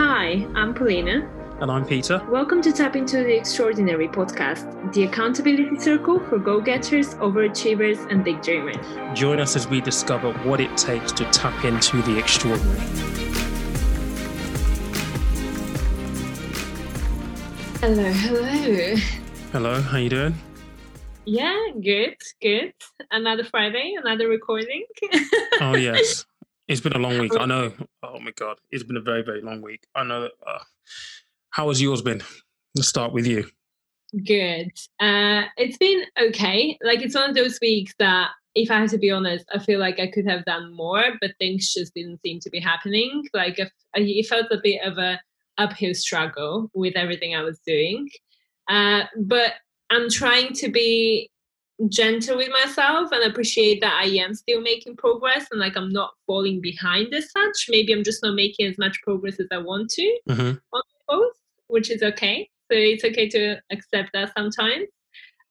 Hi, I'm Paulina. And I'm Peter. Welcome to Tap into the Extraordinary podcast, the accountability circle for go getters, overachievers, and big dreamers. Join us as we discover what it takes to tap into the extraordinary. Hello, hello. Hello, how you doing? Yeah, good, good. Another Friday, another recording. oh yes, it's been a long week. I know. Oh my god, it's been a very, very long week. I know. Uh, how has yours been? Let's start with you. Good. Uh, it's been okay. Like it's one of those weeks that, if I have to be honest, I feel like I could have done more, but things just didn't seem to be happening. Like it felt a bit of a uphill struggle with everything I was doing. Uh, but I'm trying to be gentle with myself and appreciate that I am still making progress and like I'm not falling behind as such. Maybe I'm just not making as much progress as I want to mm-hmm. on both, which is okay. So it's okay to accept that sometimes.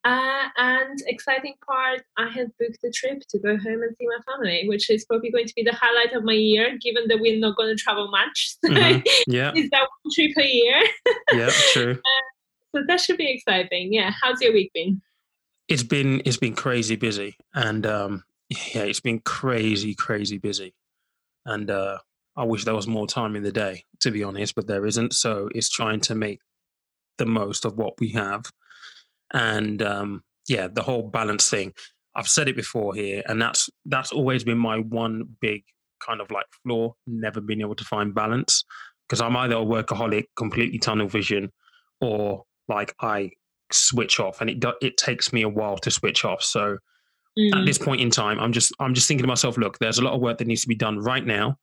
Uh, and exciting part, I have booked a trip to go home and see my family, which is probably going to be the highlight of my year, given that we're not going to travel much. Mm-hmm. Yeah, it's that one trip a year. yeah, true. Uh, so that should be exciting. Yeah, how's your week been? It's been it's been crazy busy, and um, yeah, it's been crazy crazy busy, and uh, I wish there was more time in the day, to be honest, but there isn't. So it's trying to make the most of what we have, and um, yeah, the whole balance thing. I've said it before here, and that's that's always been my one big kind of like flaw. Never been able to find balance because I'm either a workaholic, completely tunnel vision, or like I switch off, and it do, it takes me a while to switch off. So mm. at this point in time, I'm just I'm just thinking to myself, look, there's a lot of work that needs to be done right now,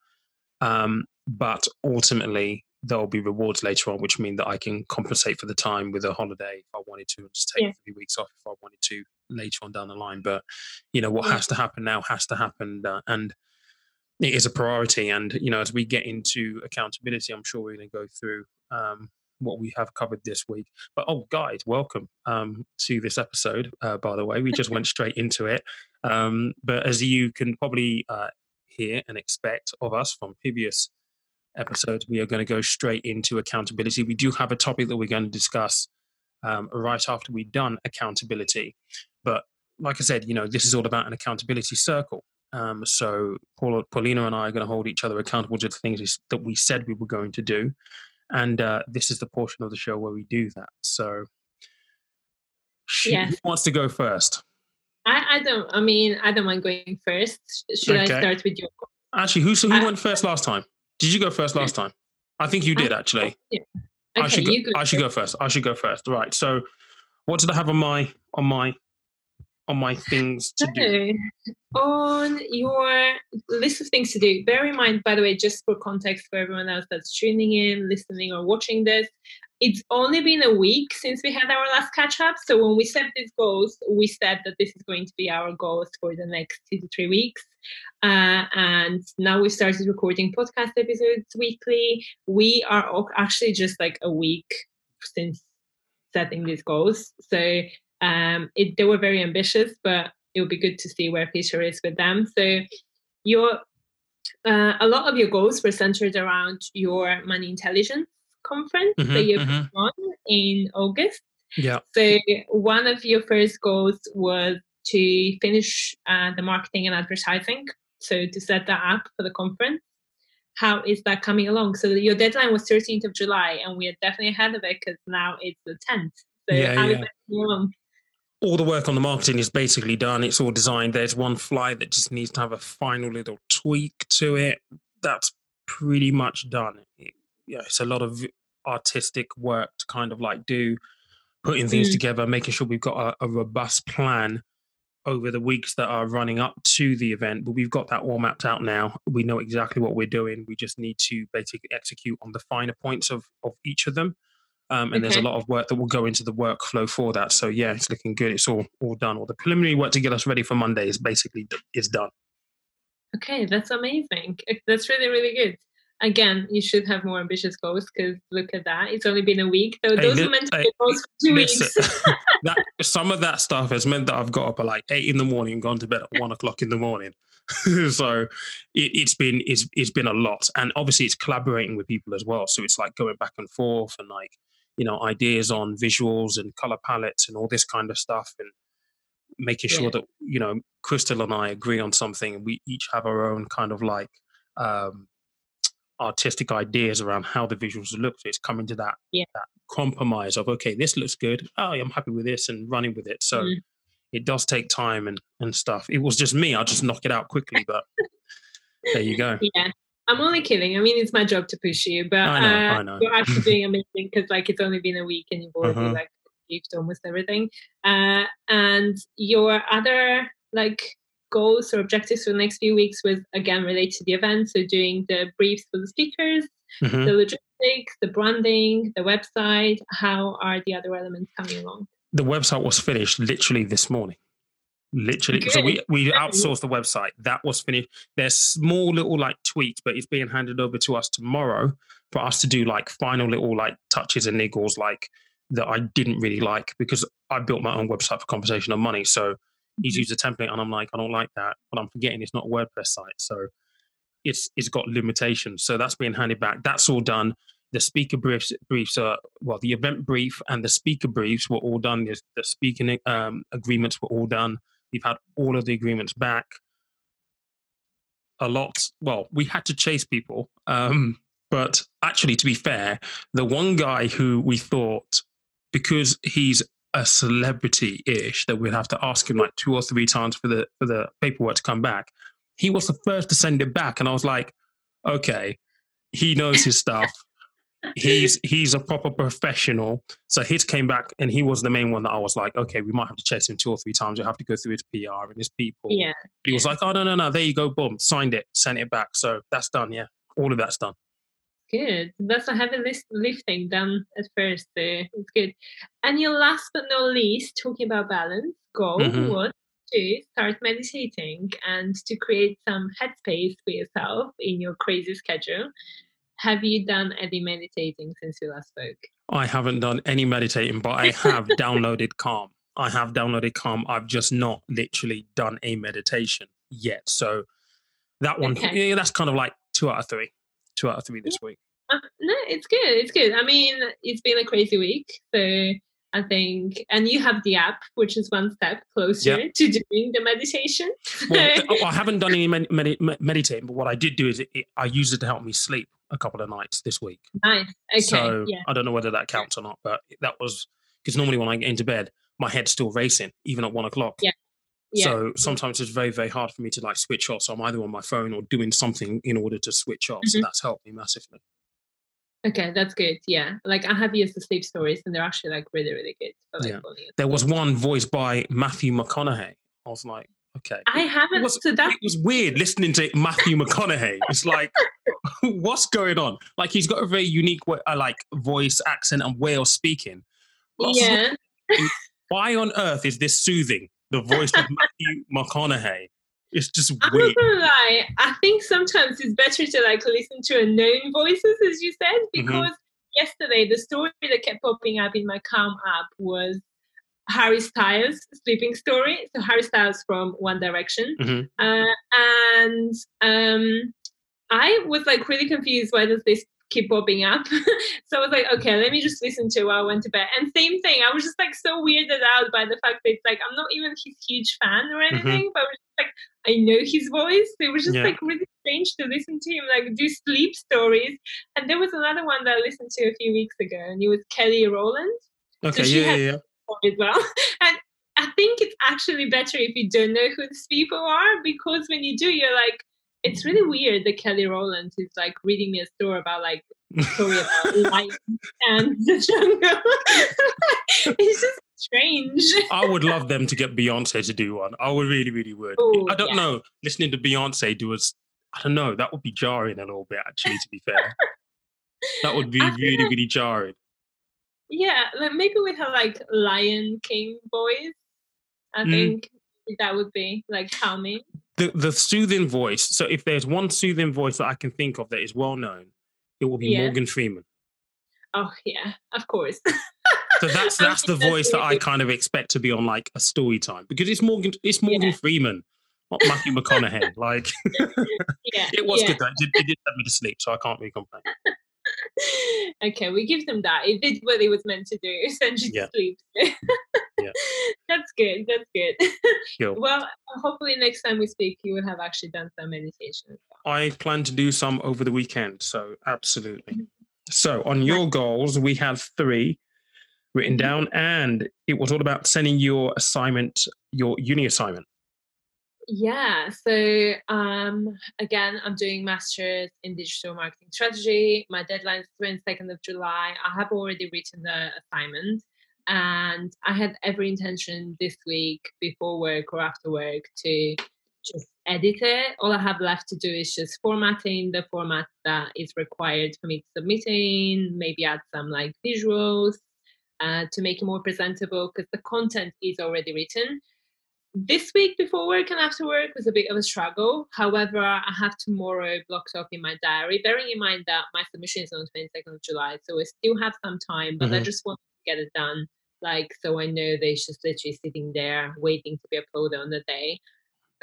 um, but ultimately there'll be rewards later on, which mean that I can compensate for the time with a holiday if I wanted to, and just take yeah. three weeks off if I wanted to later on down the line. But you know what yeah. has to happen now has to happen, uh, and it is a priority. And you know, as we get into accountability, I'm sure we're going to go through um, what we have covered this week. But oh, guys, welcome um, to this episode. Uh, by the way, we just went straight into it. Um, but as you can probably uh, hear and expect of us from previous episodes, we are going to go straight into accountability. We do have a topic that we're going to discuss um, right after we've done accountability. But like I said, you know, this is all about an accountability circle. Um, so Paul, Paulina and I are going to hold each other accountable to the things that we said we were going to do. And uh, this is the portion of the show where we do that. So, she, yes. who wants to go first? I, I, don't. I mean, I don't mind going first. Should okay. I start with you? Actually, who who I, went first last time? Did you go first last time? I think you did actually. Yeah. Okay, I should go, go I should go first. I should go first. Right. So, what did I have on my on my on my things to do? On your list of things to do, bear in mind, by the way, just for context for everyone else that's tuning in, listening, or watching this, it's only been a week since we had our last catch up. So when we set these goals, we said that this is going to be our goals for the next two to three weeks. Uh, and now we started recording podcast episodes weekly. We are actually just like a week since setting these goals. So um, it, they were very ambitious, but it would be good to see where Peter is with them. So your uh, a lot of your goals were centered around your money intelligence conference mm-hmm, that you've mm-hmm. on in August. Yeah. So one of your first goals was to finish uh, the marketing and advertising. So to set that up for the conference. How is that coming along? So your deadline was 13th of July, and we are definitely ahead of it because now it's the 10th. So yeah, how yeah. is that coming along? All the work on the marketing is basically done. It's all designed. There's one fly that just needs to have a final little tweak to it. That's pretty much done. It, yeah, it's a lot of artistic work to kind of like do, putting things mm. together, making sure we've got a, a, robust plan over the weeks that are running up to the event. But we've got that all mapped out now. We know exactly what we're doing. We just need to basically execute on the finer points of, of each of them. Um, and okay. there's a lot of work that will go into the workflow for that. So yeah, it's looking good. It's all all done. All the preliminary work to get us ready for Monday is basically is done. Okay, that's amazing. That's really really good. again, you should have more ambitious goals because look at that. It's only been a week. So Hey, those li- were meant to be goals for two listen, weeks. that some of that stuff has meant that I've got up at like eight in the morning and gone to bed at one o'clock in the morning. so it, it's been it's it's been a lot, and obviously it's collaborating with people as well. So it's like going back and forth and like you know ideas on visuals and color palettes and all this kind of stuff, and making sure Yeah. that you know Crystal and I agree on something, and we each have our own kind of like um, artistic ideas around how the visuals look. So it's coming to that Yeah. that compromise of okay, this looks good. Oh, I'm happy with this, and running with it. So Mm. it does take time and and stuff. It was just me. I just knock it out quickly, but there you go. yeah. I'm only kidding. I mean, it's my job to push you, but I know, uh, I know. you're actually doing amazing because, like, it's only been a week and you've already Uh-huh. like achieved almost everything. Uh, and your other like goals or objectives for the next few weeks was again related to the event. So doing the briefs for the speakers, Mhm. the logistics, the branding, the website. How are the other elements coming along? The website was finished literally this morning. Literally, so we we outsourced the website. That was finished. There's small little like tweaks, but it's being handed over to us tomorrow for us to do like final little like touches and niggles like that I didn't really like because I built my own website for conversation on money. So he's used a template and I'm like, I don't like that, but I'm forgetting it's not a WordPress site. So it's it's got limitations. So that's being handed back. That's all done. The speaker briefs briefs are well, the event brief and the speaker briefs were all done. The, the speaking um, agreements were all done. We've had all of the agreements back. A lot. Well, we had to chase people, um, but actually, to be fair, the one guy who we thought because he's a celebrity-ish that we'd have to ask him like two or three times for the for the paperwork to come back. He was the first to send it back, and I was like, okay, he knows his stuff. He's he's a proper professional. So his came back, and he was the main one that I was like, okay, we might have to chase him two or three times. We have to go through his PR and his people. Yeah. He was like, oh no no no, there you go, boom, signed it, sent it back. So that's done. Yeah, all of that's done. Good. That's a heavy list lifting done at first. Uh, it's good. And your last but not least, talking about balance, goal Mhm. was to start meditating and to create some headspace for yourself in your crazy schedule. Have you done any meditating since we last spoke? I haven't done any meditating, but I have downloaded Calm. I have downloaded Calm. I've just not literally done a meditation yet. So that one, Okay. yeah, that's kind of like two out of three. Two out of three this week. Uh, no, it's good. It's good. I mean, it's been a crazy week. So I think, and you have the app, which is one step closer Yeah. to doing the meditation. Well, I I haven't done any med- med- meditating, but what I did do is it, it, I used it to help me sleep a couple of nights this week. nice. Okay. so yeah. I don't know whether that counts or not, but that was because normally when I get into bed, my head's still racing, even at one o'clock. Yeah. Yeah. So sometimes it's very, very hard for me to like switch off. So I'm either on my phone or doing something in order to switch off. So Mhm. that's helped me massively. Okay, that's good. Yeah, like I have used the sleep stories, and they're actually like really, really good. For, like, Yeah. There was one voiced by Matthew McConaughey. I was like, okay. I haven't. was- so that it was weird listening to Matthew McConaughey. It's like, what's going on? Like he's got a very unique way, uh, like voice, accent, and way of speaking. I was like, yeah, Why on earth is this soothing? The voice of Matthew McConaughey. It's just I'm weird. not gonna lie. I think sometimes it's better to like listen to unknown voices, as you said, Mm-hmm. because yesterday the story that kept popping up in my Calm app was Harry Styles' sleeping story. So Harry Styles from One Direction, Mhm. uh, and um, I was like really confused. Why does this keep popping up? so I was like, okay, let me just listen to it while I went to bed. And same thing, I was just like so weirded out by the fact that like I'm not even his huge fan or anything, but I was just like I know his voice. It was just Yeah. like really strange to listen to him like do sleep stories. And there was another one that I listened to a few weeks ago, and it was Kelly Rowland Okay, she yeah, had- yeah, yeah. As well. And I think it's actually better if you don't know who these people are because when you do, you're like, it's really weird that Kelly Rowland is like reading me a story about like story about life and the jungle. it's just strange. I would love them to get Beyonce to do one. I would really, really would. Ooh, I don't yeah. know. Listening to Beyonce do us, I don't know. That would be jarring a little bit, actually. To be fair, that would be really, like- really jarring. Yeah, like maybe with her like Lion King voice, I Mm. think that would be like calming. the the soothing voice. So if there's one soothing voice that I can think of that is well known, it will be yeah. Morgan Freeman. Oh yeah, of course. so that's that's the voice that I kind of expect to be on like a story time because it's Morgan it's Morgan yeah. Freeman, not Matthew McConaughey. Like yeah, it was yeah. good though. It did, it did me to sleep, so I can't really complain. Okay, we give them that. It did what it was meant to do, send essentially yeah. sleep. yeah. That's good. That's good. Cool. Well, hopefully next time we speak, you will have actually done some meditation. I plan to do some over the weekend, so absolutely. Mm-hmm. So on your goals, we have three written mm-hmm. down, and it was all about sending your assignment, your uni assignment. Yeah. So um, again, I'm doing masters in digital marketing strategy. My deadline is 22nd of July. I have already written the assignment, and I had every intention this week before work or after work to just edit it. All I have left to do is just formatting the format that is required for me to submit in, maybe add some like visuals uh, to make it more presentable because the content is already written. This week before work and after work was a bit of a struggle. However, I have tomorrow blocked off in my diary, bearing in mind that my submission is on the 22nd of July. So I still have some time, but mm-hmm. I just want to get it done. Like, so I know they're just literally sitting there waiting to be uploaded on the day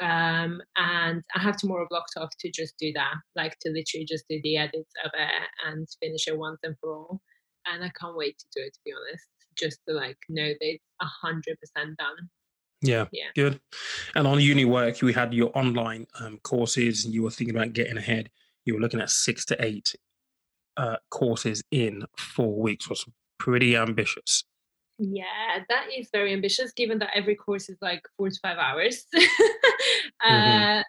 um, and I have tomorrow blocked off to just do that, like to literally just do the edits of it and finish it once and for all. And I can't wait to do it, to be honest, just to like know that it's a hundred percent done. Yeah, yeah, good. And on uni work, you had your online um, courses, and you were thinking about getting ahead. You were looking at six to eight uh, courses in four weeks, was pretty ambitious. Yeah, that is very ambitious given that every course is like four to five hours. mm-hmm. uh,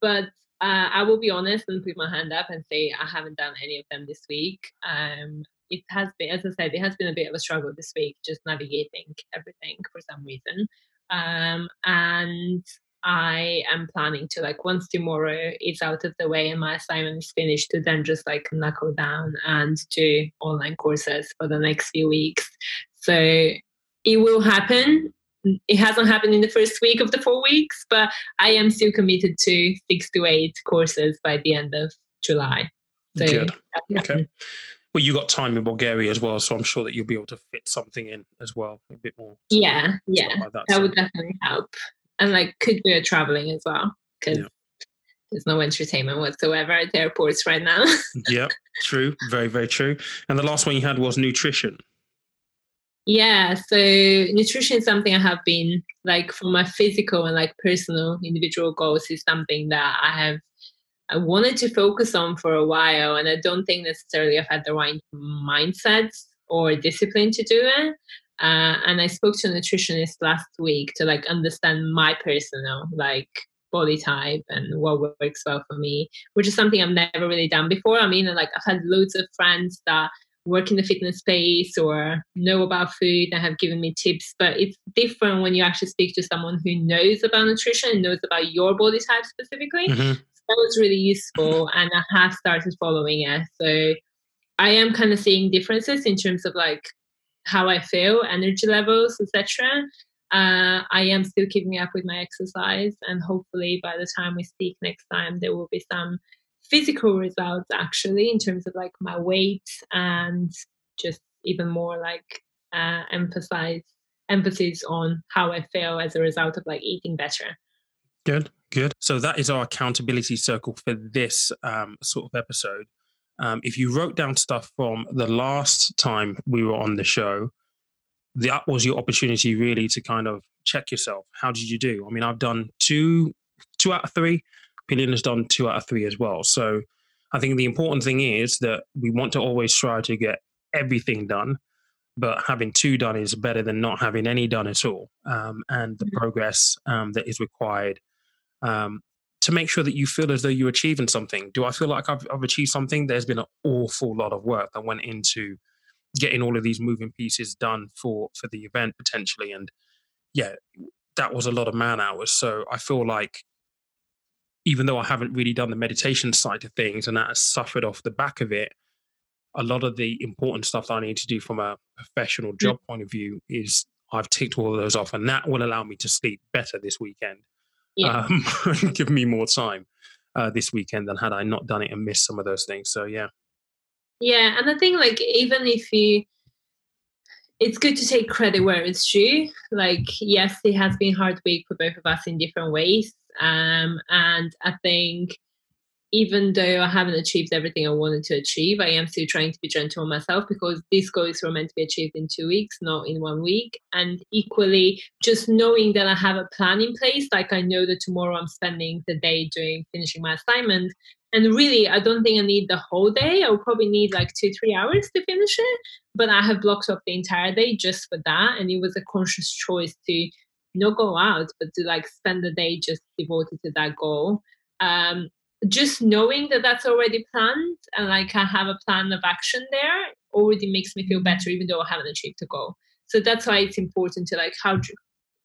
but uh, I will be honest and put my hand up and say I haven't done any of them this week. Um, it has been, as I said, it has been a bit of a struggle this week, just navigating everything for some reason. Um, and I am planning to like once tomorrow is out of the way and my assignment is finished to then just like knuckle down and do online courses for the next few weeks. So it will happen. It hasn't happened in the first week of the four weeks, but I am still committed to six to eight courses by the end of July. So Good. Okay. Well, you got time in Bulgaria as well, so I'm sure that you'll be able to fit something in as well, a bit more. Yeah, yeah, like that, that so. would definitely help, and like could do a traveling as well because yeah. there's no entertainment whatsoever at the airports right now. yeah, true, very very true. And the last one you had was nutrition. Yeah, so nutrition is something I have been like for my physical and like personal individual goals is something that I have I wanted to focus on for a while and I don't think necessarily I've had the right mindset or discipline to do it. Uh, and I spoke to a nutritionist last week to like understand my personal like body type and what works well for me, which is something I've never really done before. I mean, like I've had loads of friends that work in the fitness space or know about food and have given me tips but it's different when you actually speak to someone who knows about nutrition and knows about your body type specifically mm-hmm. That was really useful and i have started following it. So i am kind of seeing differences in terms of like how i feel energy levels etc uh, I am still keeping up with my exercise, and hopefully, by the time we speak next time, there will be some physical results actually in terms of like my weight and just even more like uh, emphasize emphasis on how I feel as a result of like eating better. Good, good. So that is our accountability circle for this um, sort of episode. Um, if you wrote down stuff from the last time we were on the show, that was your opportunity really to kind of check yourself. How did you do? I mean, I've done two, two out of three. Paulina has done two out of three as well. So I think the important thing is that we want to always try to get everything done, but having two done is better than not having any done at all. Um, and the mm-hmm. progress um, that is required um, to make sure that you feel as though you're achieving something. Do I feel like I've, I've achieved something? There's been an awful lot of work that went into getting all of these moving pieces done for for the event potentially, and yeah, that was a lot of man hours. So I feel like even though I haven't really done the meditation side of things and that has suffered off the back of it, a lot of the important stuff that I need to do from a professional mm. job point of view is I've ticked all of those off, and that will allow me to sleep better this weekend. Yeah. um, give me more time uh, this weekend than had I not done it and missed some of those things. So yeah, Yeah, and I think like even if you it's good to take credit where it's due. Like, yes, it has been hard week for both of us in different ways. Um, and I think even though I haven't achieved everything I wanted to achieve, I am still trying to be gentle on myself because these goals were meant to be achieved in two weeks, not in one week. And equally, just knowing that I have a plan in place, like I know that tomorrow I'm spending the day doing finishing my assignment. And really, I don't think I need the whole day. I'll probably need like two, three hours to finish it. But I have blocked off the entire day just for that. And it was a conscious choice to not go out, but to like spend the day just devoted to that goal. Um, just knowing that that's already planned and like I have a plan of action there already makes me feel better, even though I haven't achieved the goal. So that's why it's important to like how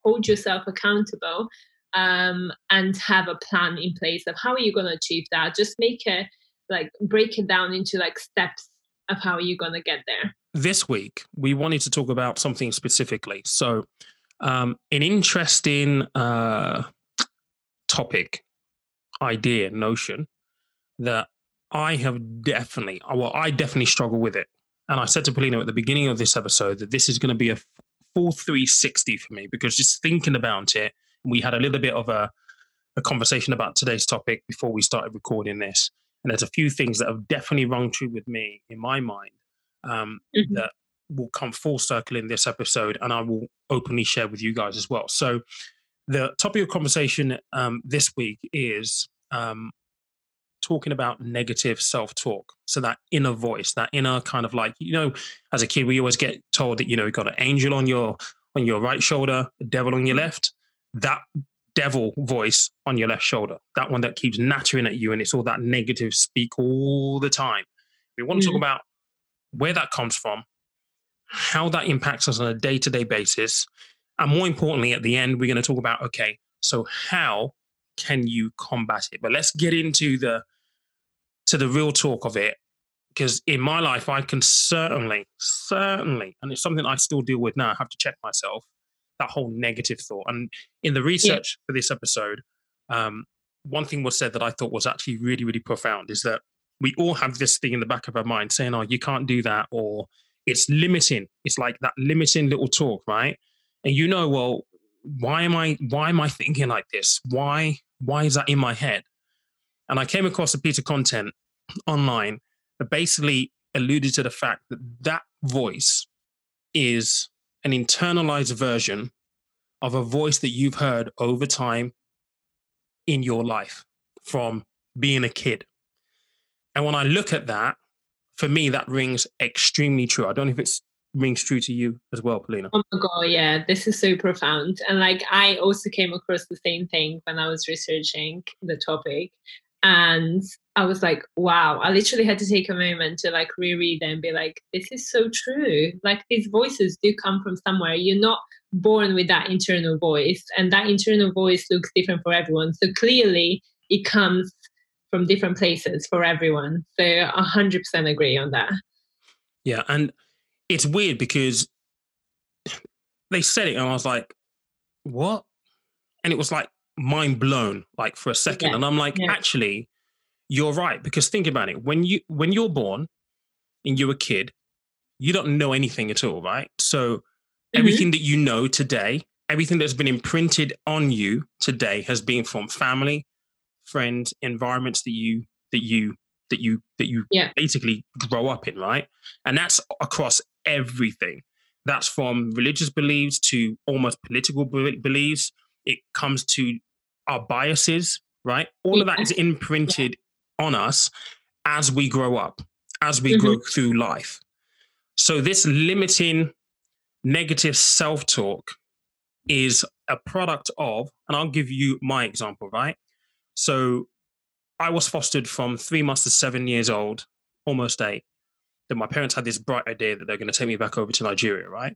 hold yourself accountable um, and have a plan in place of how are you going to achieve that. Just make it like break it down into like steps of how you're going to get there. This week we wanted to talk about something specifically. So um, an interesting uh, topic idea, notion that I have definitely, well, I definitely struggle with it. And I said to Polina at the beginning of this episode that this is going to be a full 360 for me because just thinking about it, we had a little bit of a, a conversation about today's topic before we started recording this. And there's a few things that have definitely rung true with me in my mind um, mm-hmm. that will come full circle in this episode and I will openly share with you guys as well. So, the topic of conversation um, this week is um, talking about negative self-talk. So that inner voice, that inner kind of like you know, as a kid, we always get told that you know you've got an angel on your on your right shoulder, a devil on your left. That devil voice on your left shoulder, that one that keeps nattering at you, and it's all that negative speak all the time. We want to mm-hmm. talk about where that comes from, how that impacts us on a day-to-day basis, and more importantly, at the end, we're going to talk about okay, so how can you combat it? But let's get into the to the real talk of it. Because in my life, I can certainly, certainly, and it's something I still deal with now. I have to check myself that whole negative thought. And in the research yeah. for this episode, um, one thing was said that I thought was actually really, really profound is that we all have this thing in the back of our mind saying, "Oh, you can't do that," or it's limiting. It's like that limiting little talk, right? And you know well why am i why am i thinking like this? Why why is that in my head? And i came across a piece of content online that basically alluded to the fact that that voice is an internalized version of a voice that you've heard over time in your life from being a kid. And when i look at that for me that rings extremely true. I don't know if it's rings true to you as well, Polina. Oh my god, yeah, this is so profound. And like I also came across the same thing when I was researching the topic. And I was like, wow, I literally had to take a moment to like reread and be like, this is so true. Like these voices do come from somewhere. You're not born with that internal voice, and that internal voice looks different for everyone. So clearly it comes from different places for everyone. So 100% agree on that. Yeah. And it's weird because they said it and I was like, what? And it was like mind blown, like for a second. Yeah. And I'm like, yeah. actually, you're right. Because think about it. When you when you're born and you're a kid, you don't know anything at all, right? So mm-hmm. everything that you know today, everything that's been imprinted on you today has been from family, friends, environments that you that you that you that you yeah. basically grow up in, right? And that's across everything. That's from religious beliefs to almost political beliefs. It comes to our biases, right? All yeah. of that is imprinted yeah. on us as we grow up, as we mm-hmm. grow through life. So, this limiting negative self talk is a product of, and I'll give you my example, right? So, I was fostered from three months to seven years old, almost eight that my parents had this bright idea that they're going to take me back over to Nigeria, right?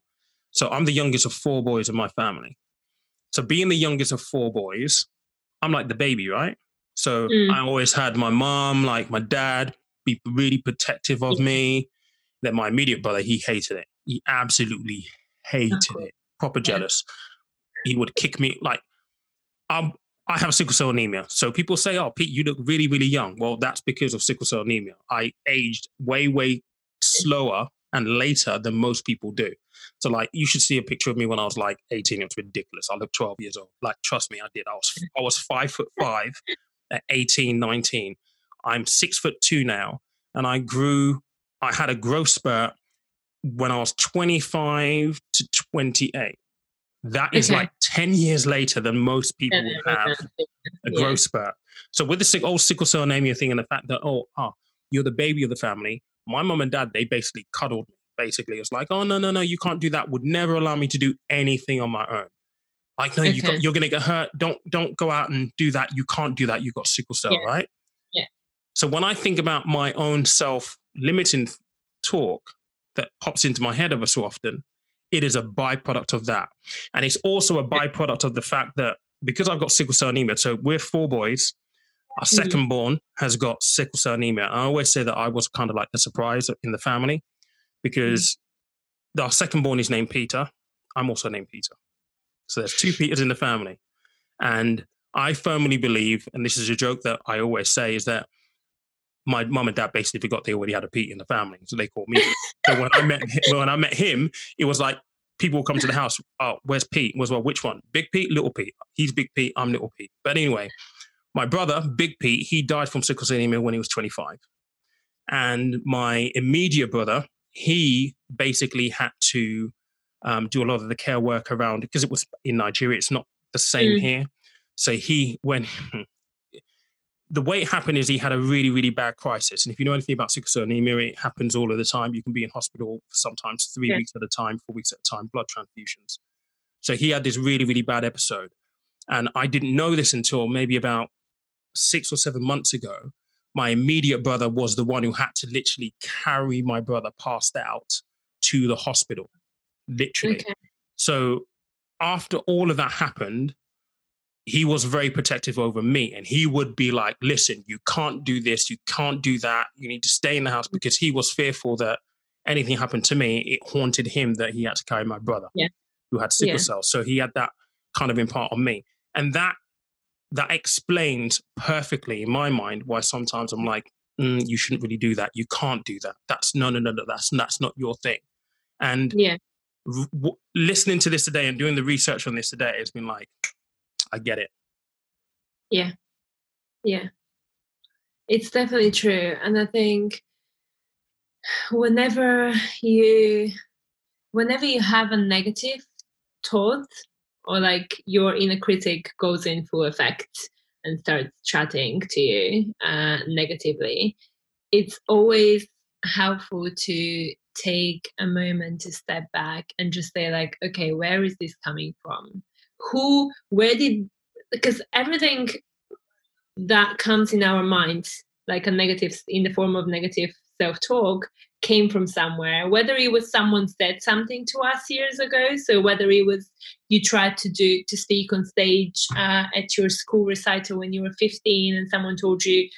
So I'm the youngest of four boys in my family. So being the youngest of four boys, I'm like the baby, right? So mm. I always had my mom, like my dad, be really protective of me. Then my immediate brother, he hated it. He absolutely hated it. Proper jealous. He would kick me like I'm I have sickle cell anemia. So people say, oh, Pete, you look really, really young. Well, that's because of sickle cell anemia. I aged way, way slower and later than most people do. So, like, you should see a picture of me when I was like 18. It's ridiculous. I look 12 years old. Like, trust me, I did. I was, I was five foot five at 18, 19. I'm six foot two now. And I grew, I had a growth spurt when I was 25 to 28. That is okay. like 10 years later than most people would have a growth spurt. So with the sick, old sickle cell anemia thing and the fact that, oh, oh, you're the baby of the family, my mom and dad, they basically cuddled me. Basically, it's like, oh, no, no, no, you can't do that. Would never allow me to do anything on my own. Like, no, okay. you got, you're going to get hurt. Don't, don't go out and do that. You can't do that. You've got sickle cell, yeah. right? Yeah. So when I think about my own self limiting talk that pops into my head ever so often, it is a byproduct of that. And it's also a byproduct of the fact that because I've got sickle cell anemia, so we're four boys. Our mm-hmm. second mm-hmm. born has got sickle cell anemia. I always say that I was kind of like the surprise in the family because mm-hmm. our second born is named Peter. I'm also named Peter. So there's two Peters in the family. And I firmly believe, and this is a joke that I always say, is that my mum and dad basically forgot they already had a Pete in the family, so they called me. so when I met him, when I met him, it was like people come to the house. Oh, where's Pete? Was well, which one? Big Pete, Little Pete. He's Big Pete. I'm Little Pete. But anyway, my brother, Big Pete, he died from sickle cell anemia when he was 25, and my immediate brother, he basically had to um, do a lot of the care work around because it was in Nigeria. It's not the same mm. here. So he, when the way it happened is he had a really, really bad crisis. And if you know anything about sickle cell anemia, it happens all of the time. You can be in hospital for sometimes three yeah. weeks at a time, four weeks at a time, blood transfusions. So he had this really, really bad episode. And I didn't know this until maybe about six or seven months ago. My immediate brother was the one who had to literally carry my brother passed out to the hospital, literally. Okay. So after all of that happened, he was very protective over me and he would be like listen you can't do this you can't do that you need to stay in the house because he was fearful that anything happened to me it haunted him that he had to carry my brother yeah. who had sickle yeah. cell so he had that kind of impart on me and that that explains perfectly in my mind why sometimes i'm like mm, you shouldn't really do that you can't do that that's no no no no that's that's not your thing and yeah w- listening to this today and doing the research on this today has been like I get it. Yeah. Yeah. It's definitely true. And I think whenever you whenever you have a negative thought or like your inner critic goes in full effect and starts chatting to you uh, negatively, it's always helpful to take a moment to step back and just say like okay where is this coming from? Who where did because everything that comes in our minds like a negative in the form of negative self-talk came from somewhere. Whether it was someone said something to us years ago so whether it was you tried to do to speak on stage uh, at your school recital when you were 15 and someone told you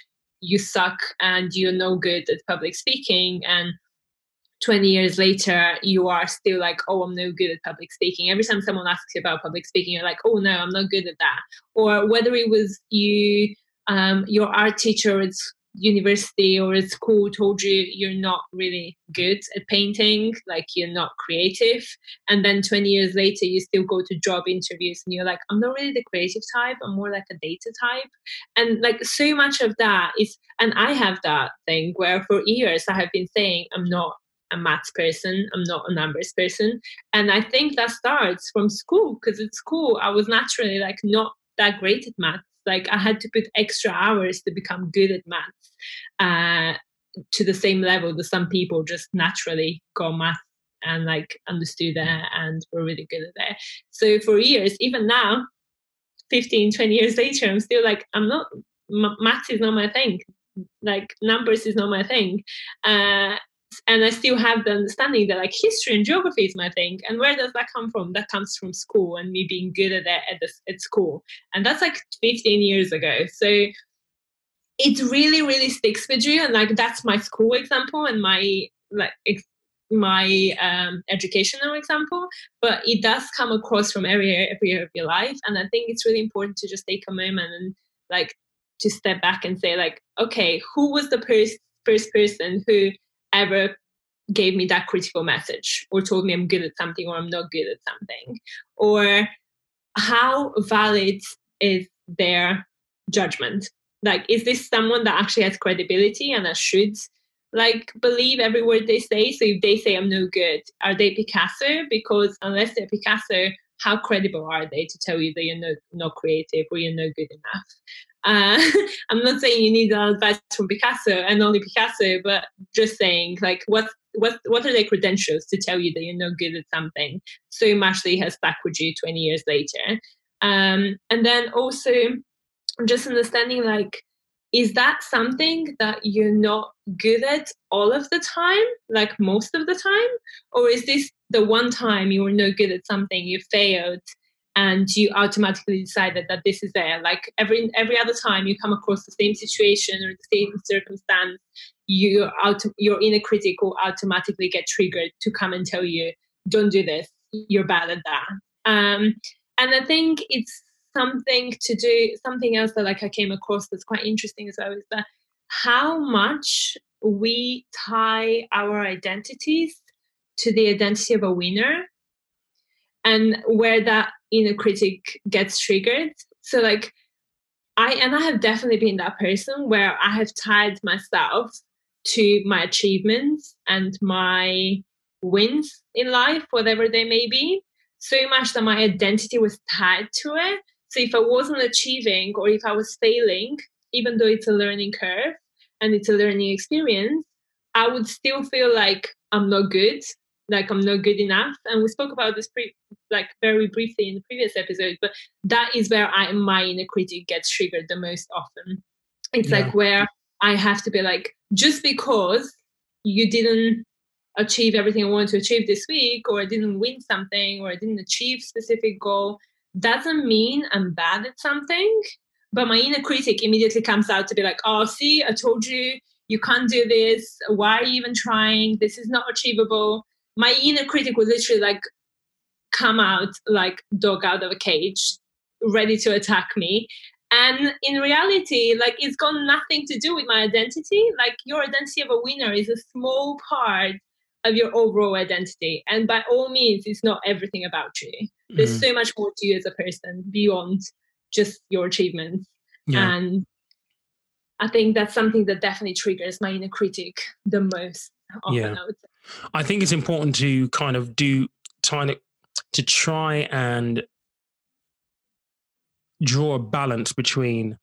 you suck and you're no good at public speaking and 20 years later you are still like oh i'm no good at public speaking. Every time someone asks you about public speaking you're like oh no i'm not good at that. Or whether it was you um, your art teacher at university or at school told you you're not really good at painting like you're not creative and then 20 years later you still go to job interviews and you're like i'm not really the creative type i'm more like a data type and like so much of that is and i have that thing where for years i have been saying i'm not a maths person. I'm not a numbers person. And I think that starts from school because at school I was naturally like not that great at maths. Like I had to put extra hours to become good at maths uh, to the same level that some people just naturally got math and like understood that and were really good at that. So for years, even now, 15, 20 years later, I'm still like, I'm not, maths is not my thing like numbers is not my thing uh, and I still have the understanding that like history and geography is my thing. And where does that come from? That comes from school and me being good at that at, the, at school. And that's like 15 years ago. So it really, really sticks with you. And like that's my school example and my like ex- my um, educational example, but it does come across from every every area of your life, and I think it's really important to just take a moment and like to step back and say like, okay, who was the first first person who ever gave me that critical message or told me I'm good at something or I'm not good at something, or how valid is their judgment? Like, is this someone that actually has credibility and that should like believe every word they say. So if they say I'm no good, are they Picasso? Because unless they're Picasso, how credible are they to tell you that you're not, not creative or you're not good enough? Uh, I'm not saying you need advice from Picasso and only Picasso, but just saying like what what what are their credentials to tell you that you're not good at something so much that has stuck with you 20 years later. Um, and then also just understanding like is that something that you're not good at all of the time like most of the time or is this the one time you were no good at something you failed and you automatically decided that this is there. Like every every other time you come across the same situation or the same circumstance you out your inner critic will automatically get triggered to come and tell you don't do this. You're bad at that. Um, and i think it's something to do something else that like i came across that's quite interesting as well is that how much we tie our identities to the identity of a winner and where that inner critic gets triggered. So like i and i have definitely been that person where i have tied myself to my achievements and my wins in life whatever they may be so much that my identity was tied to it. So if I wasn't achieving or if I was failing, even though it's a learning curve and it's a learning experience, I would still feel like I'm not good, like I'm not good enough. And we spoke about this pre- like very briefly in the previous episode, but that is where I my inner critic gets triggered the most often. It's yeah. like where I have to be like, just because you didn't achieve everything I wanted to achieve this week, or I didn't win something, or I didn't achieve specific goal, doesn't mean I'm bad at something, but my inner critic immediately comes out to be like, oh, see, I told you, you can't do this. Why are you even trying? This is not achievable. My inner critic would literally like come out like dog out of a cage, ready to attack me. And in reality, like it's got nothing to do with my identity. Like your identity of a winner is a small part of your overall identity. And by all means, it's not everything about you. There's mm-hmm. so much more to you as a person beyond just your achievements. Yeah. And I think that's something that definitely triggers my inner critic the most. Often, yeah. I, I think it's important to kind of do trying to, to try and draw a balance between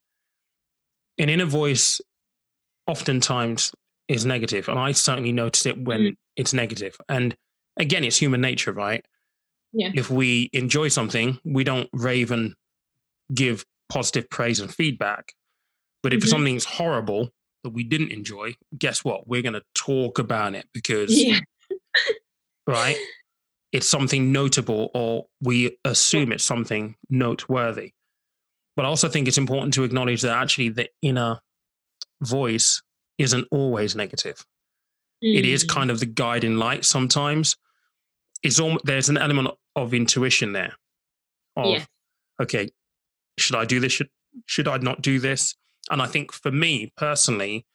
an inner voice oftentimes is negative and i certainly notice it when mm it's negative. And again, it's human nature, right? Yeah. If we enjoy something, we don't rave and give positive praise and feedback. But if mm-hmm. something's horrible that we didn't enjoy, guess what? We're going to talk about it because, yeah. right? It's something notable, or we assume it's something noteworthy. But I also think it's important to acknowledge that actually the inner voice isn't always negative. Mm. It is mm. kind of the guiding light sometimes. It's almost, there's an element of intuition there. Of, yeah. okay, should I do this? Should, should I not do this? And I think for me personally,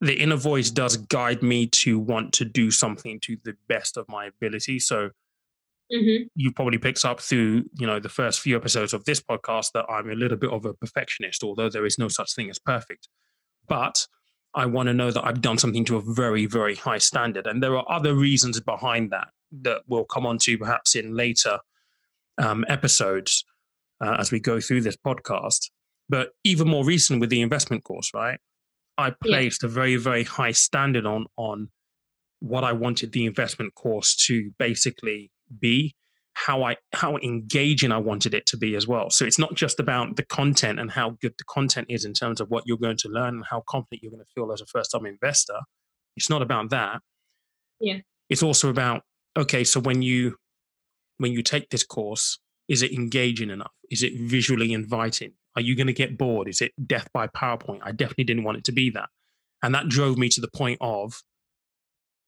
the inner voice does guide me to want to do something to the best of my ability. So mm-hmm. you probably picked up through, you know, the first few episodes of this podcast that I'm a little bit of a perfectionist, although there is no such thing as perfect. But I want to know that I've done something to a very, very high standard. And there are other reasons behind that that we'll come on to perhaps in later um, episodes uh, as we go through this podcast. But even more recent with the investment course, right? I placed yeah. a very, very high standard on on what I wanted the investment course to basically be how I how engaging I wanted it to be as well. So it's not just about the content and how good the content is in terms of what you're going to learn and how confident you're going to feel as a first time investor. It's not about that. Yeah. It's also about okay, so when you when you take this course, is it engaging enough? Is it visually inviting? Are you going to get bored? Is it death by PowerPoint? I definitely didn't want it to be that. And that drove me to the point of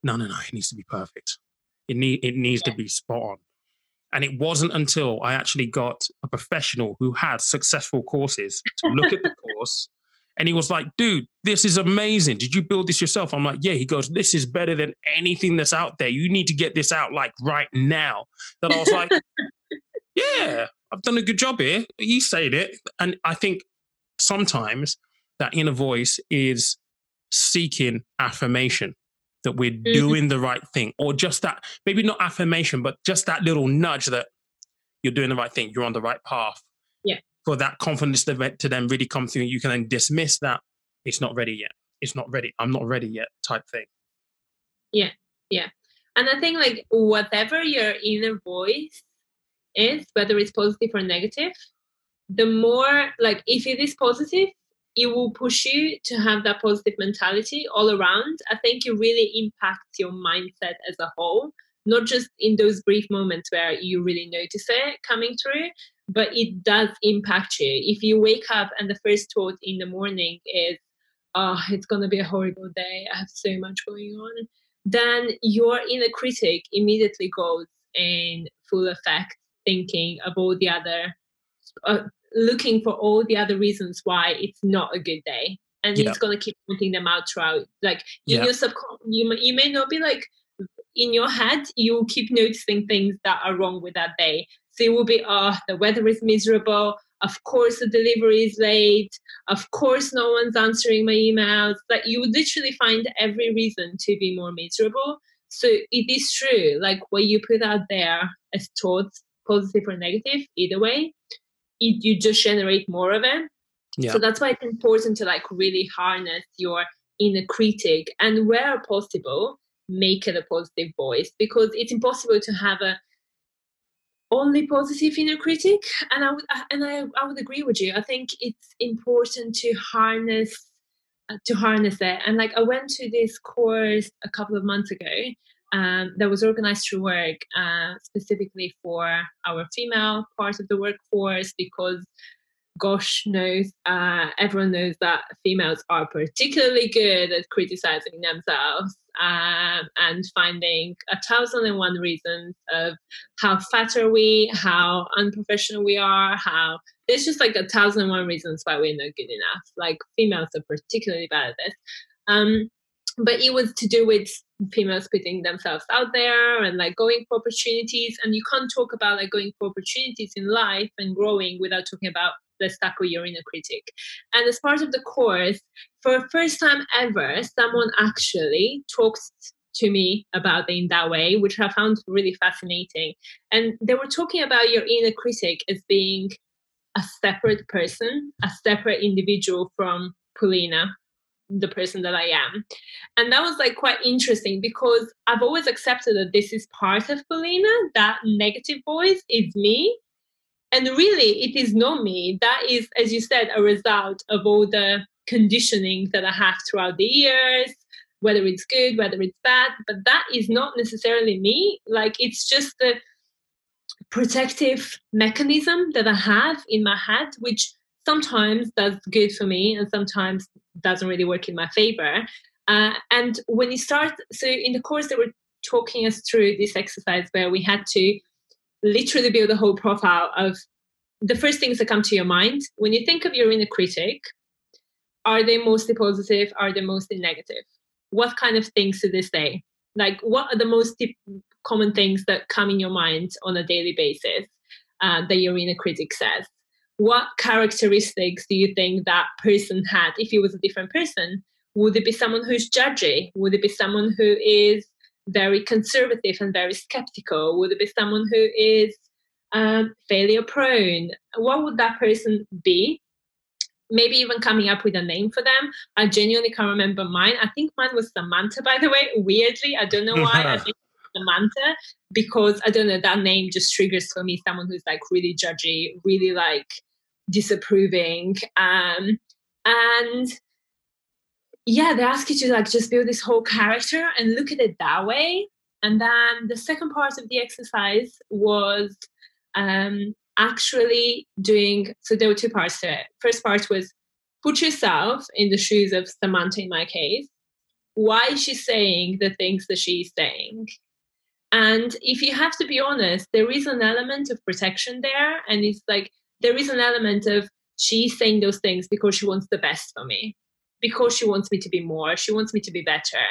no, no, no, it needs to be perfect. It need it needs yeah. to be spot on. And it wasn't until I actually got a professional who had successful courses to look at the course. And he was like, dude, this is amazing. Did you build this yourself? I'm like, yeah. He goes, this is better than anything that's out there. You need to get this out like right now. That I was like, yeah, I've done a good job here. You said it. And I think sometimes that inner voice is seeking affirmation that we're mm-hmm. doing the right thing, or just that maybe not affirmation, but just that little nudge that you're doing the right thing, you're on the right path. Yeah. For that confidence to, to then really come through, you can then dismiss that it's not ready yet. It's not ready. I'm not ready yet type thing. Yeah. Yeah. And I think like whatever your inner voice is, whether it's positive or negative, the more like if it is positive, it will push you to have that positive mentality all around. I think it really impacts your mindset as a whole, not just in those brief moments where you really notice it coming through, but it does impact you. If you wake up and the first thought in the morning is, oh, it's going to be a horrible day, I have so much going on, then your inner critic immediately goes in full effect, thinking of all the other uh, looking for all the other reasons why it's not a good day. And yeah. it's going to keep pointing them out throughout. Like in yeah. your subconscious you, you may not be like in your head you will keep noticing things that are wrong with that day. So it will be oh the weather is miserable. Of course the delivery is late. Of course no one's answering my emails. Like you would literally find every reason to be more miserable. So it is true like what you put out there as thoughts positive or negative either way it, you just generate more of it. Yeah. So that's why it's important to like really harness your inner critic and where possible, make it a positive voice because it's impossible to have a only positive inner critic. And I would and I, I would agree with you. I think it's important to harness uh, to harness it. And like I went to this course a couple of months ago um, that was organized through work uh, specifically for our female part of the workforce because gosh knows uh, everyone knows that females are particularly good at criticizing themselves um, and finding a thousand and one reasons of how fat are we how unprofessional we are how there's just like a thousand and one reasons why we're not good enough. Like females are particularly bad at this. Um, but it was to do with females putting themselves out there and like going for opportunities. And you can't talk about like going for opportunities in life and growing without talking about let's tackle your inner critic. And as part of the course for the first time ever someone actually talks to me about it in that way which i found really fascinating. And they were talking about your inner critic as being a separate person a separate individual from Paulina, the person that I am. And that was like quite interesting because I've always accepted that this is part of Paulina, that negative voice is me. And really, it is not me. That is, as you said, a result of all the conditioning that I have throughout the years, whether it's good, whether it's bad. But that is not necessarily me. Like, it's just the protective mechanism that I have in my head, which sometimes that's good for me and sometimes doesn't really work in my favor. Uh, and when you start, so in the course, they were talking us through this exercise where we had to literally build a whole profile of the first things that come to your mind. When you think of your inner critic, are they mostly positive? Are they mostly negative? What kind of things do they say? Like, what are the most common things that come in your mind on a daily basis uh, that your inner critic says? What characteristics do you think that person had if he was a different person? Would it be someone who's judgy? Would it be someone who is very conservative and very skeptical? Would it be someone who is um, failure prone? What would that person be? Maybe even coming up with a name for them. I genuinely can't remember mine. I think mine was Samantha, by the way. Weirdly, I don't know why. I think Samantha because I don't know that name just triggers for me someone who's like really judgy, really like disapproving um, and yeah they ask you to like just build this whole character and look at it that way and then the second part of the exercise was um, actually doing so there were two parts to it first part was put yourself in the shoes of samantha in my case why she's saying the things that she's saying. And if you have to be honest, there is an element of protection there. And it's like, there is an element of she's saying those things because she wants the best for me, because she wants me to be more, she wants me to be better.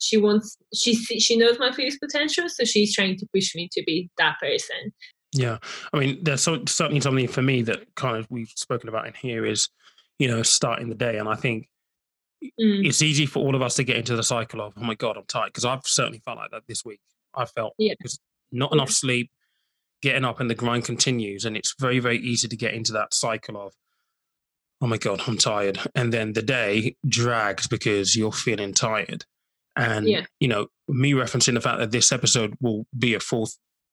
She wants, she, she knows my fullest potential. So she's trying to push me to be that person. Yeah. I mean, there's so, certainly something for me that kind of we've spoken about in here is, you know, starting the day. And I think mm. it's easy for all of us to get into the cycle of, oh my God, I'm tired. Because I've certainly felt like that this week. I felt yeah. because not enough yeah. sleep, getting up and the grind continues. And it's very, very easy to get into that cycle of, oh my God, I'm tired. And then the day drags because you're feeling tired. And, yeah. you know, me referencing the fact that this episode will be a full,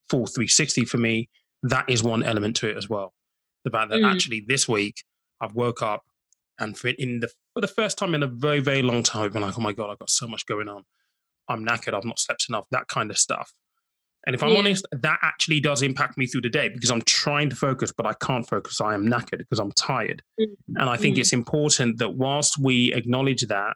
full 360 for me, that is one element to it as well. The fact that mm. actually this week I've woke up and for in the for the first time in a very very long time, I've been like, oh my god, I've got so much going on. I'm knackered. I've not slept enough. That kind of stuff. And if I'm yeah. honest, that actually does impact me through the day because I'm trying to focus, but I can't focus. I am knackered because I'm tired. Mm-hmm. And I think mm-hmm. it's important that whilst we acknowledge that,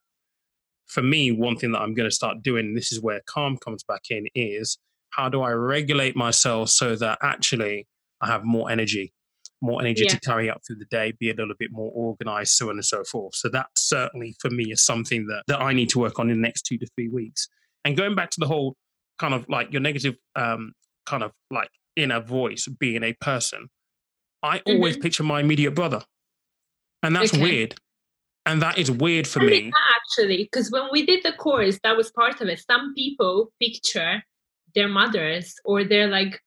for me, one thing that I'm going to start doing, this is where calm comes back in, is how do I regulate myself so that actually I have more energy more energy yeah. to carry out through the day, be a little bit more organized, so on and so forth. So that certainly for me is something that, that I need to work on in the next two to three weeks. And going back to the whole kind of like your negative um, kind of like inner voice being a person, I mm-hmm. always picture my immediate brother. And that's okay. weird. And that is weird for me. Actually, because when we did the course, that was part of it. Some people picture their mothers or their like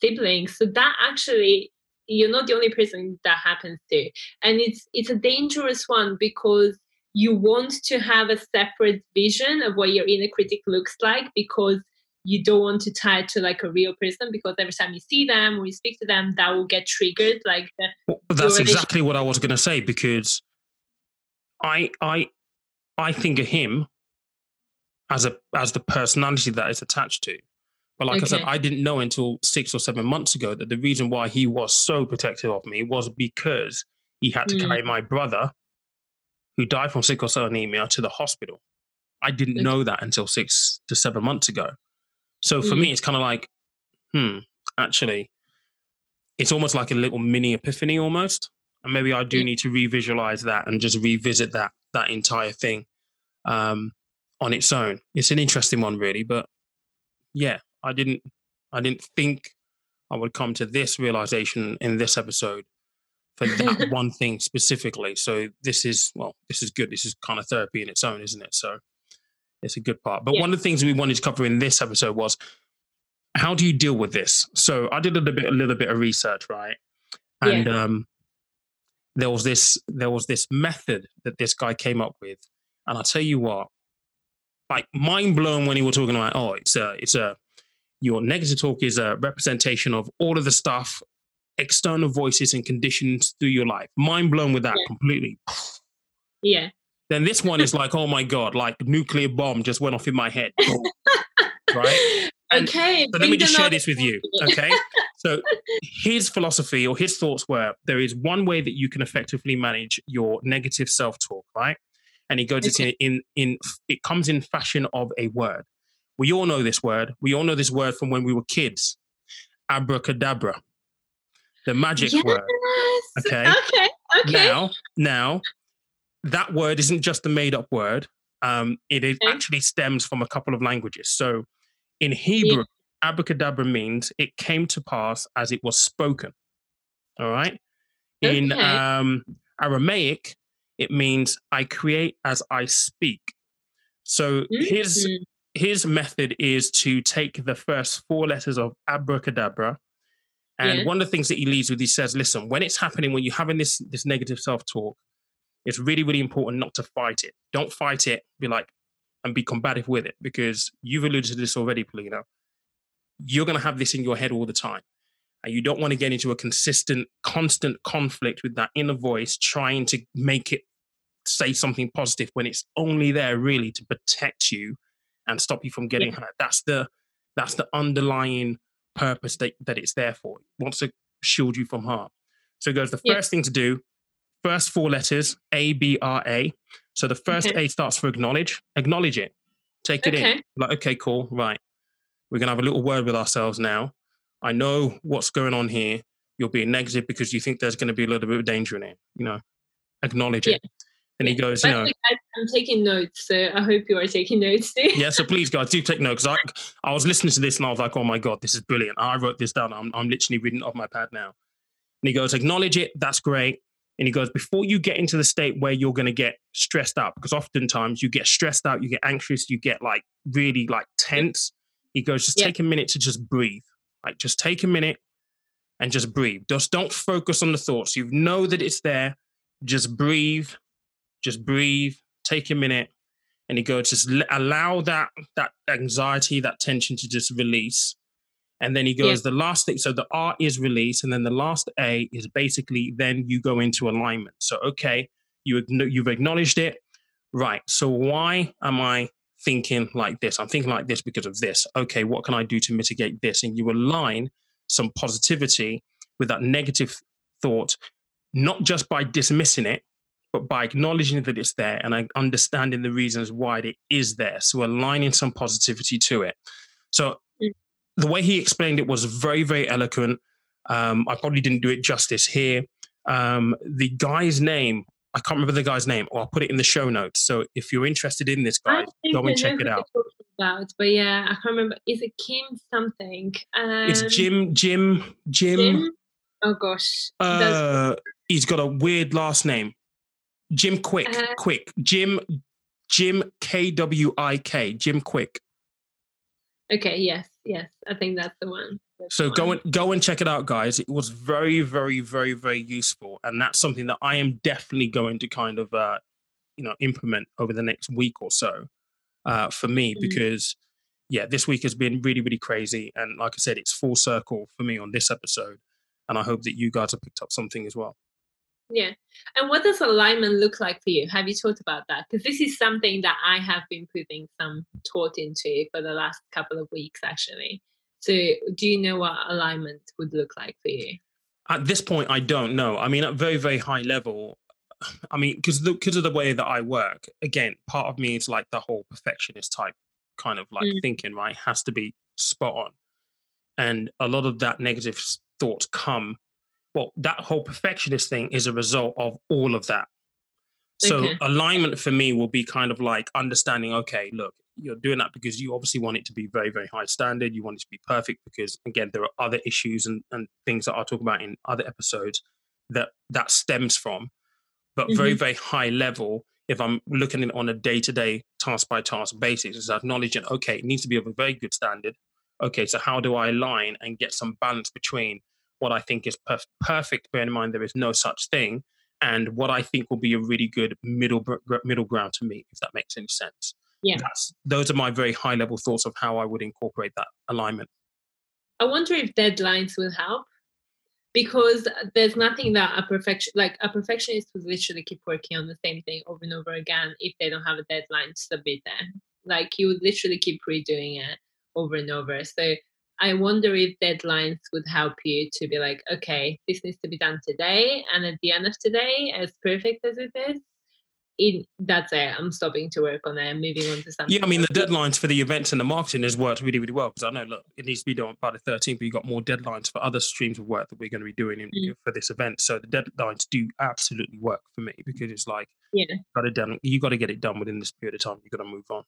siblings. So that actually you're not the only person that happens to and it's it's a dangerous one because you want to have a separate vision of what your inner critic looks like because you don't want to tie it to like a real person because every time you see them or you speak to them that will get triggered like the, well, that's exactly what i was going to say because i i i think of him as a as the personality that is attached to but like okay. I said, I didn't know until six or seven months ago that the reason why he was so protective of me was because he had to mm. carry my brother, who died from sickle cell anemia, to the hospital. I didn't okay. know that until six to seven months ago. So for mm. me, it's kind of like, hmm, actually, it's almost like a little mini epiphany almost. And maybe I do need to revisualize that and just revisit that that entire thing um, on its own. It's an interesting one, really, but yeah, I didn't I didn't think I would come to this realization in this episode for that one thing specifically. So this is well, this is good. This is kind of therapy in its own, isn't it? So it's a good part. But yeah. one of the things we wanted to cover in this episode was how do you deal with this? So I did a little bit, a little bit of research, right? And yeah. um, there was this, there was this method that this guy came up with, and I tell you what, like mind blown when he was talking about, oh, it's a, it's a, your negative talk is a representation of all of the stuff, external voices and conditions through your life. Mind blown with that yeah. completely. Yeah. Then this one is like, oh my God, like nuclear bomb just went off in my head. right? And okay. So let me just share this with you. Okay. so his philosophy or his thoughts were there is one way that you can effectively manage your negative self-talk, right? And he goes okay. in, in in it comes in fashion of a word. We all know this word. We all know this word from when we were kids. Abracadabra. The magic yes. word. Okay. Okay. Okay. Now, now, that word isn't just a made up word. Um, it okay. actually stems from a couple of languages. So in Hebrew, yeah. abracadabra means it came to pass as it was spoken. All right. In um, Aramaic, it means I create as I speak. So mm-hmm. his his method is to take the first four letters of abracadabra. And yeah. one of the things that he leads with, he says, listen, when it's happening, when you're having this, this negative self talk, it's really, really important not to fight it. Don't fight it. Be like, and be combative with it because you've alluded to this already, Paulina. You're going to have this in your head all the time. And you don't want to get into a consistent, constant conflict with that inner voice trying to make it say something positive when it's only there really to protect you and stop you from getting yeah. hurt. That's the that's the underlying purpose that, that it's there for. It wants to shield you from harm. So it goes the yeah. first thing to do, first four letters, A B R A. So the first okay. A starts for acknowledge. Acknowledge it. Take it Okay. in. Like, okay, cool, right. We're gonna have a little word with ourselves now. I know what's going on here. You're being negative because you think there's going to be a little bit of danger in it. You know, acknowledge it. And he goes, By you know, way, I'm taking notes, so I hope you are taking notes too. yeah. So please, guys, do take notes. I, I was listening to this and I was like, oh my god, this is brilliant. I wrote this down. I'm, I'm literally reading it off my pad now. And he goes, acknowledge it. That's great. And he goes, before you get into the state where you're going to get stressed out, because oftentimes you get stressed out, you get anxious, you get like really like tense. He goes, just Yeah. take a minute to just breathe. Like, just take a minute and just breathe. Just don't focus on the thoughts. You know that it's there. Just breathe. Just breathe. Take a minute. And he goes, just allow that that anxiety, that tension to just release. And then he Yeah. goes, the last thing, so the R is release, and then the last A is basically then you go into alignment. So, okay, you, you've acknowledged it. Right. So why am I thinking like this? I'm thinking like this because of this. Okay, what can I do to mitigate this? And you align some positivity with that negative thought, not just by dismissing it, but by acknowledging that it's there and understanding the reasons why it is there. So aligning some positivity to it. So Mm. The way he explained it was very, very eloquent. Um, I probably didn't do it justice here. Um, the guy's name, I can't remember the guy's name, or I'll put it in the show notes. So if you're interested in this guy, go and check it out. About, but yeah, I can't remember. Is it Kim something? Um, It's Jim, Jim, Jim. Jim? Oh gosh. Uh, he's got a weird last name. Jim Kwik, Uh, Kwik, Jim, Jim K W I K, Jim Kwik. okay. Yes. Yes. I think that's the one. That's So the go one. and go and check it out, guys. It was very, very, very, very useful, and that's something that I am definitely going to kind of, uh, you know, implement over the next week or so, uh, for me Mhm. because, yeah, this week has been really, really crazy, and like I said, it's full circle for me on this episode, and I hope that you guys have picked up something as well. Yeah. And what does alignment look like for you? Have you thought about that? Because this is something that I have been putting some thought into for the last couple of weeks, actually. So, do you know what alignment would look like for you? At this point, I don't know. I mean, at very, very high level, I mean, because because of the way that I work, again, part of me is like the whole perfectionist type kind of like Mm. thinking, right? Has to be spot on, and a lot of that negative thoughts come. Well, that whole perfectionist thing is a result of all of that. So Okay. alignment for me will be kind of like understanding. Okay, look, you're doing that because you obviously want it to be very, very high standard. You want it to be perfect because again, there are other issues and, and things that I'll talk about in other episodes that that stems from. But very, mm-hmm. very high level, if I'm looking at it on a day to day, task by task basis, is acknowledging, okay, it needs to be of a very good standard. Okay, so how do I align and get some balance between what I think is perf- perfect, Bear in mind there is no such thing, and what I think will be a really good middle middle ground to me, if that makes any sense. Yeah. That's those are my very high level thoughts of how I would incorporate that alignment. I wonder if deadlines will help because there's nothing that a perfection like a perfectionist would literally keep working on the same thing over and over again if they don't have a deadline to submit there. Like you would literally keep redoing it over and over. So I wonder if deadlines would help you to be like, okay, this needs to be done today, and at the end of today, as perfect as it is, in that's it. I'm stopping to work on it and moving on to something. Yeah, I mean the deadlines for the events and the marketing has worked really, really well because I know look, it needs to be done by the 13th, but you've got more deadlines for other streams of work that we're going to be doing in, Mm. for this event. So the deadlines do absolutely work for me because it's like Yeah. got it done. You got to get it done within this period of time. You got to move on.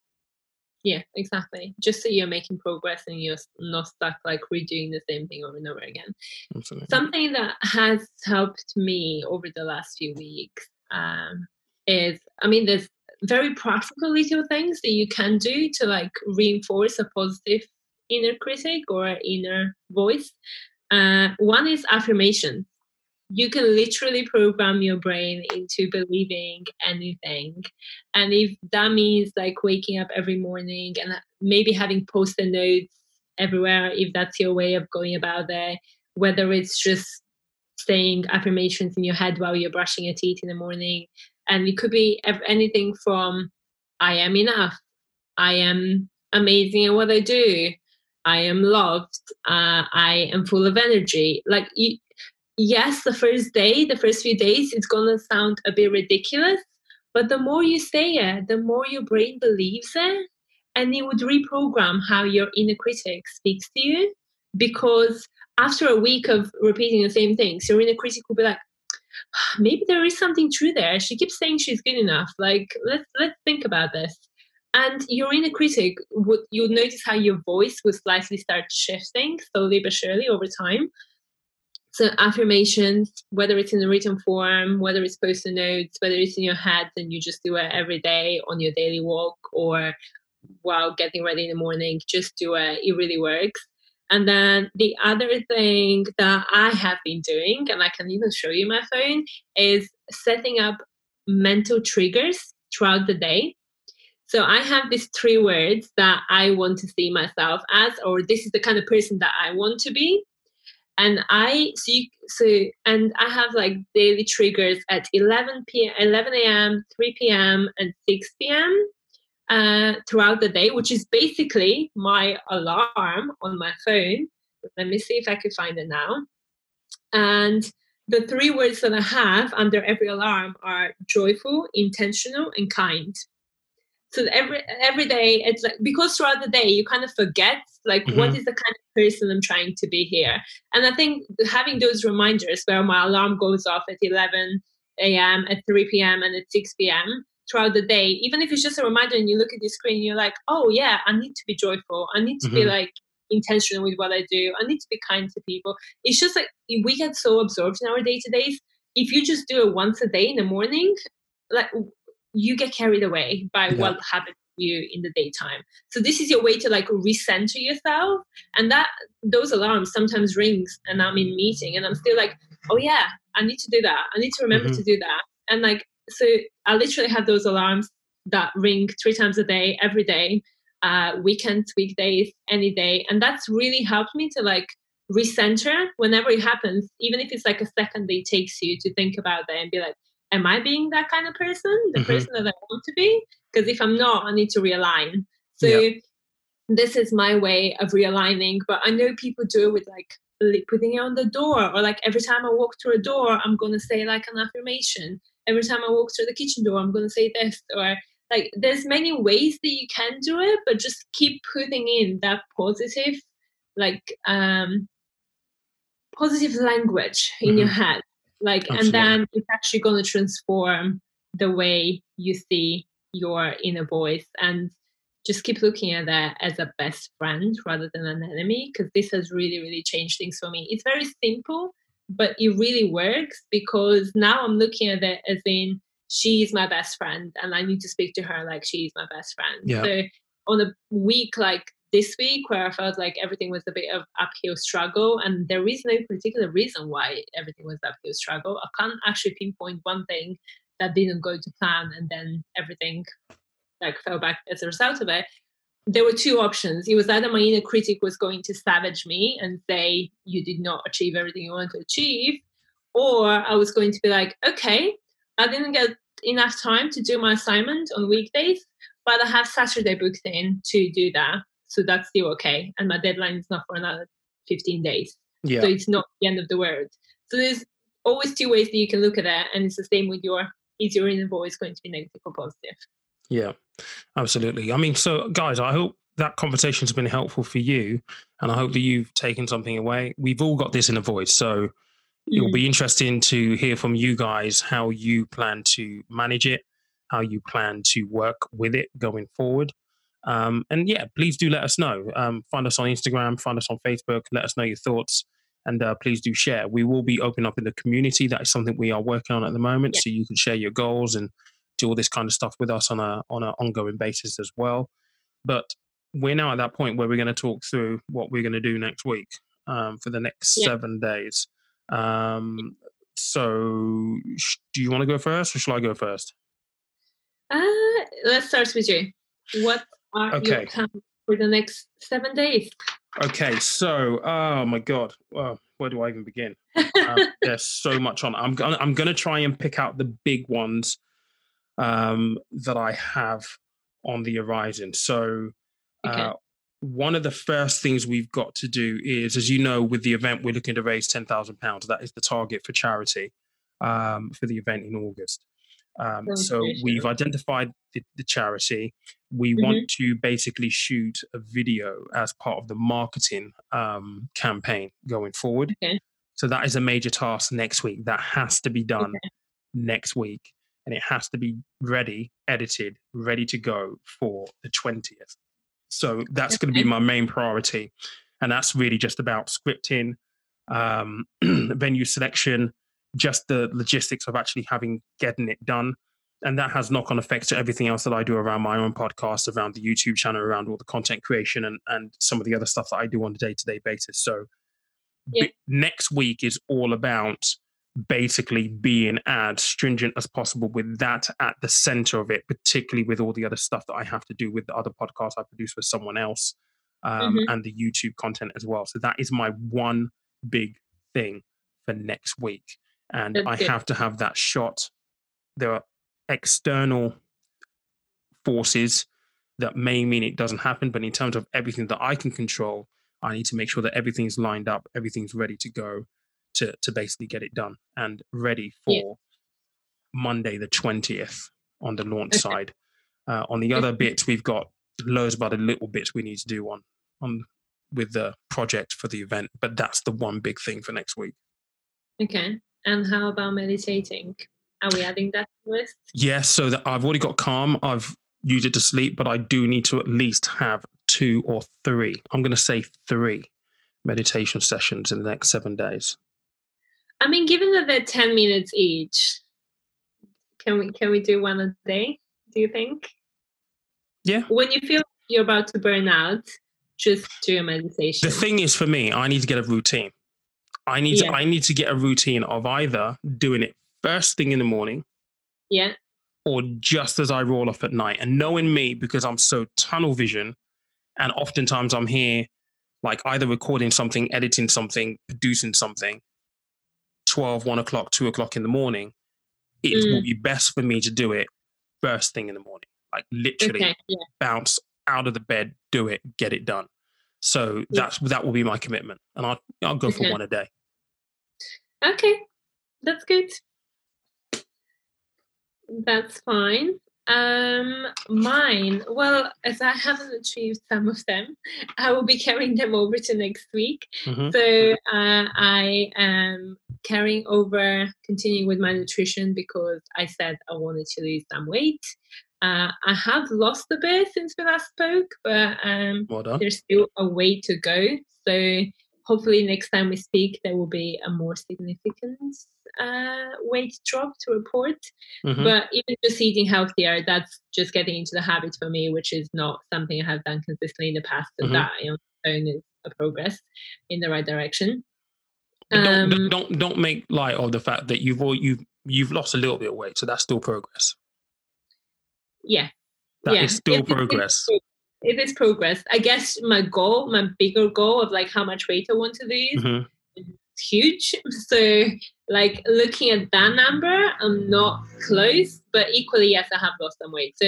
Yeah, exactly. Just so you're making progress and you're not stuck like redoing the same thing over and over again. Absolutely. Something that has helped me over the last few weeks um, is, I mean, there's very practical little things that you can do to like reinforce a positive inner critic or inner voice. Uh, one is affirmation. You can literally program your brain into believing anything. And if that means like waking up every morning and uh, maybe having post it notes everywhere, if that's your way of going about it, whether it's just saying affirmations in your head while you're brushing your teeth in the morning. And it could be anything from I am enough, I am amazing at what I do, I am loved, uh, I am full of energy. Like, you, yes, the first day, the first few days, it's going to sound a bit ridiculous. But the more you say it, the more your brain believes it. and it would reprogram how your inner critic speaks to you because after a week of repeating the same things your inner critic will be like ah, maybe there is something true there she keeps saying she's good enough like let's let's think about this and your inner critic would you'll notice how your voice will slightly start shifting slowly but surely over time so affirmations whether it's in a written form whether it's post-it notes whether it's in your head and you just do it every day on your daily walk or while getting ready in the morning just do it it really works. And then the other thing that i have been doing and i can even show you my phone is setting up mental triggers throughout the day. So I have these three words that I want to see myself as, or this is the kind of person that I want to be and I so you, so and I have like daily triggers at 11 p 11 a.m., 3 p.m. and 6 p.m. Uh, throughout the day, which is basically my alarm on my phone. Let me see if I can find it now. And the three words that I have under every alarm are joyful, intentional, and kind so every every day it's like because throughout the day you kind of forget like mm-hmm. what is the kind of person i'm trying to be here. And i think having those reminders where my alarm goes off at 11 a.m at 3 p.m and at 6 p.m throughout the day even if it's just a reminder and you look at the screen you're like oh yeah i need to be joyful. I need to mm-hmm. be like intentional with what i do. I need to be kind to people. It's just like we get so absorbed in our day-to-days. If you just do it once a day in the morning like you get carried away by yeah. what happened to you in the daytime. So this is your way to like recenter yourself. And that those alarms sometimes rings and I'm in meeting and I'm still like, oh yeah, I need to do that. I need to remember mm-hmm. to do that. And like so I literally have those alarms that ring three times a day, every day, uh, weekends, weekdays, any day. And that's really helped me to like recenter whenever it happens, even if it's like a second that it takes you to think about that and be like, am I being that kind of person, the mm-hmm. person that I want to be? Because if I'm not, I need to realign. So yep. this is my way of realigning. But I know people do it with like putting it on the door, or like every time I walk through a door, I'm gonna say like an affirmation. Every time I walk through the kitchen door, I'm gonna say this, or like there's many ways that you can do it, but just keep putting in that positive, like um positive language in mm-hmm. your head like Absolutely. and then it's actually going to transform the way you see your inner voice and just keep looking at that as a best friend rather than an enemy because this has really really changed things for me it's very simple but it really works because now i'm looking at it as in she's my best friend and i need to speak to her like she's my best friend yeah. so on a week like this week where I felt like everything was a bit of uphill struggle, and there is no particular reason why everything was uphill struggle. I can't actually pinpoint one thing that didn't go to plan, and then everything like fell back as a result of it. There were two options. It was either my inner critic was going to savage me and say you did not achieve everything you wanted to achieve, or I was going to be like, okay, I didn't get enough time to do my assignment on weekdays, but I have Saturday booked in to do that so that's still okay. And my deadline is not for another 15 days. Yeah. so it's not the end of the world. So there's always two ways that you can look at that and it's the same with your is your inner voice going to be negative or positive? Yeah absolutely. I mean so guys i hope that conversation has been helpful for you and i hope that you've taken something away. We've all got this in a voice so it'll be mm. interesting to hear from you guys how you plan to manage it how you plan to work with it going forward um, and yeah, please do let us know. Um, find us on Instagram, find us on Facebook, let us know your thoughts, and uh, please do share. We will be opening up in the community. That is something we are working on at the moment. Yeah. So you can share your goals and do all this kind of stuff with us on a on an ongoing basis as well. But we're now at that point where we're going to talk through what we're going to do next week um, for the next yeah. seven days. Um, so, sh- do you want to go first, or shall I go first? Uh, let's start with you. What are okay. your for the next seven days? Okay, so oh my god, well, where do I even begin? um, there's so much on. I'm gonna I'm gonna try and pick out the big ones um, that I have on the horizon. So. Okay. Uh, one of the first things we've got to do is, as you know, with the event, we're looking to raise ten thousand pounds. That is the target for charity um, for the event in August. Um, so we've identified the, the charity. We Mhm. want to basically shoot a video as part of the marketing um, campaign going forward. Okay. So that is a major task next week. That has to be done next week, and it has to be ready, edited, ready to go for the twentieth. So that's going to be my main priority, and that's really just about scripting, um, venue selection, just the logistics of actually having getting it done. And that has knock on effects to everything else that I do around my own podcast, around the YouTube channel, around all the content creation, and, and some of the other stuff that I do on a day to day basis. So, Yeah. b- next week is all about basically being as stringent as possible with that at the center of it, particularly with all the other stuff that I have to do with the other podcasts I produce with someone else um, Mhm. and the YouTube content as well. So that is my one big thing for next week. And That's I good. have to have that shot. There are external forces that may mean it doesn't happen, but in terms of everything that I can control, I need to make sure that everything's lined up, everything's ready to go to to basically get it done and ready for Yeah. Monday the twentieth on the launch Okay. side. Uh, on the other bits, we've got loads of other little bits we need to do on on with the project for the event, but that's the one big thing for next week. Okay. And how about meditating? Are we adding that to the list? Yes, so that I've already got calm. I've used it to sleep, but I do need to at least have two or three. I'm going to say three meditation sessions in the next seven days. I mean, given that they're ten minutes each, can we can we do one a day? Do you think? Yeah. When you feel you're about to burn out, just do a meditation. The thing is, for me, I need to get a routine. I need Yeah. to, I need to get a routine of either doing it first thing in the morning yeah. or just as I roll off at night. And knowing me, because I'm so tunnel vision, and oftentimes I'm here, like either recording something, editing something, producing something, 12, 1 o'clock, 2 o'clock in the morning, it Mm. will be best for me to do it first thing in the morning. Like literally Okay. Yeah. bounce out of the bed, do it, get it done. So Yeah. that's that will be my commitment. And I'll I'll go for one a day. Okay. That's good. That's fine. Um, mine. Well, as I haven't achieved some of them, I will be carrying them over to next week. Mhm. So uh, I am carrying over, continuing with my nutrition because I said I wanted to lose some weight. Uh, I have lost a bit since we last spoke, but um, Well there's still a way to go. So hopefully next time we speak, there will be a more significant uh, weight drop to report. Mhm. But even just eating healthier, that's just getting into the habit for me, which is not something I have done consistently in the past. So Mhm. that am own is a progress in the right direction. Don't, Um, don't don't don't make light of the fact that you've al- you've you've lost a little bit of weight, so that's still progress. Yeah, That is yeah. still It- it- progress. It is progress. I guess my goal, my bigger goal of like how much weight I want to lose, Mhm. is huge. So like looking at that number, I'm not close, but equally, yes, I have lost some weight. So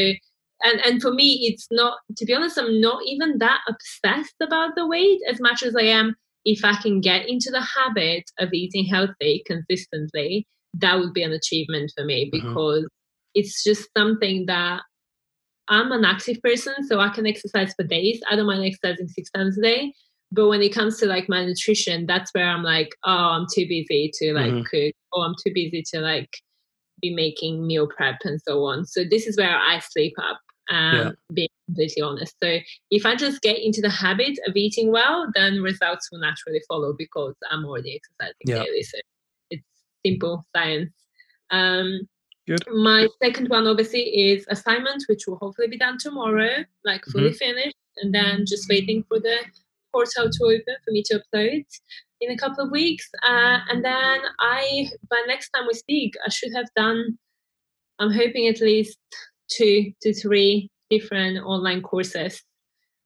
and and for me, it's not to be honest, I'm not even that obsessed about the weight as much as I am if I can get into the habit of eating healthy consistently, that would be an achievement for me Mhm. because it's just something that I'm an active person, so I can exercise for days. I don't mind exercising six times a day. But when it comes to like my nutrition, that's where I'm like, oh, I'm too busy to like Mhm. cook, or I'm too busy to like be making meal prep and so on. So this is where I sleep up, um, Yeah. being completely honest. So if I just get into the habit of eating well, then results will naturally follow because I'm already exercising Yeah. daily. So it's simple science. Um, Good. my second one obviously is assignment, which will hopefully be done tomorrow, like fully finished, and then just waiting for the portal to open for me to upload in a couple of weeks. Uh, and then I, by next time we speak, I should have done. I'm hoping at least two to three different online courses.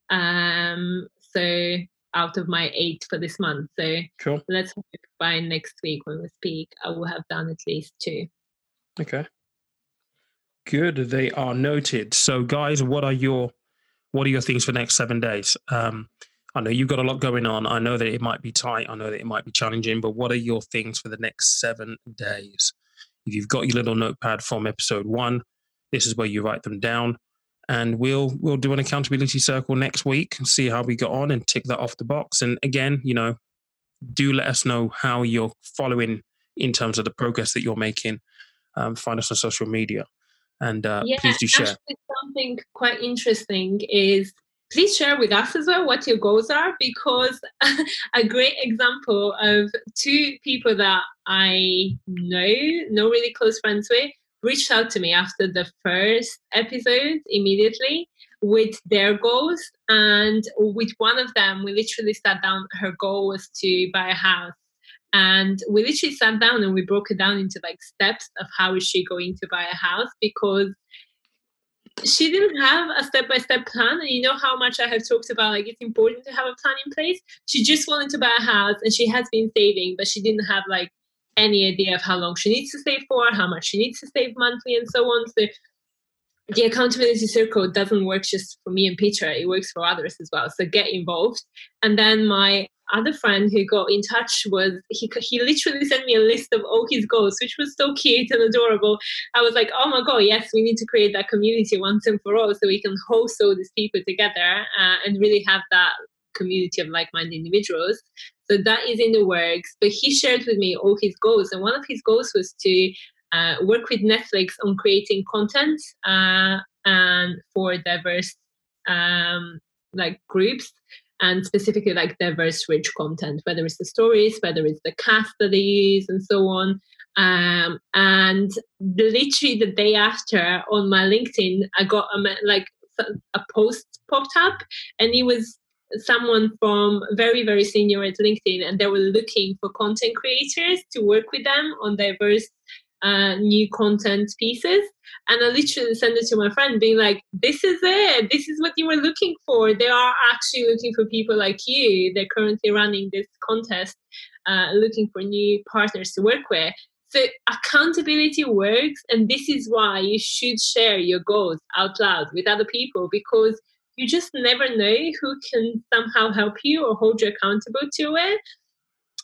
Um, so out of my eight for this month. So Cool. let's hope by next week when we speak, I will have done at least two. Okay. Good. They are noted. So, guys, what are your what are your things for the next seven days? Um, I know you've got a lot going on. I know that it might be tight. I know that it might be challenging. But what are your things for the next seven days? If you've got your little notepad from episode one, this is where you write them down. And we'll we'll do an accountability circle next week and see how we got on and tick that off the box. And again, you know, do let us know how you're following in terms of the progress that you're making. Um, find us on social media, and uh, yeah, please do share. something quite interesting is please share with us as well what your goals are because a great example of two people that I know, no really close friends with, reached out to me after the first episode immediately with their goals. And with one of them, we literally sat down. Her goal was to buy a house. And we literally sat down and we broke it down into like steps of how is she going to buy a house because she didn't have a step-by-step plan. And you know how much i have talked about like it's important to have a plan in place? She just wanted to buy a house and she has been saving but she didn't have like any idea of how long she needs to save for how much she needs to save monthly and so on. So the accountability circle doesn't work just for me and Peter, it works for others as well. So get involved. And then my other friend who got in touch was he he literally sent me a list of all his goals, which was so cute and adorable. I was like, oh my god, yes, we need to create that community once and for all, so we can host all these people together uh, and really have that community of like-minded individuals. So that is in the works. But he shared with me all his goals, and one of his goals was to uh, work with Netflix on creating content uh, and for diverse um, like groups and specifically like diverse rich content whether it's the stories whether it's the cast that they use and so on. Um, and literally the day after on my linkedin i got a, like a post popped up and it was someone from very very senior at linkedin and they were looking for content creators to work with them on diverse uh, new content pieces. And I literally sent it to my friend, being like, This is it. This is what you were looking for. They are actually looking for people like you. They're currently running this contest, uh, looking for new partners to work with. So accountability works. And this is why you should share your goals out loud with other people because you just never know who can somehow help you or hold you accountable to it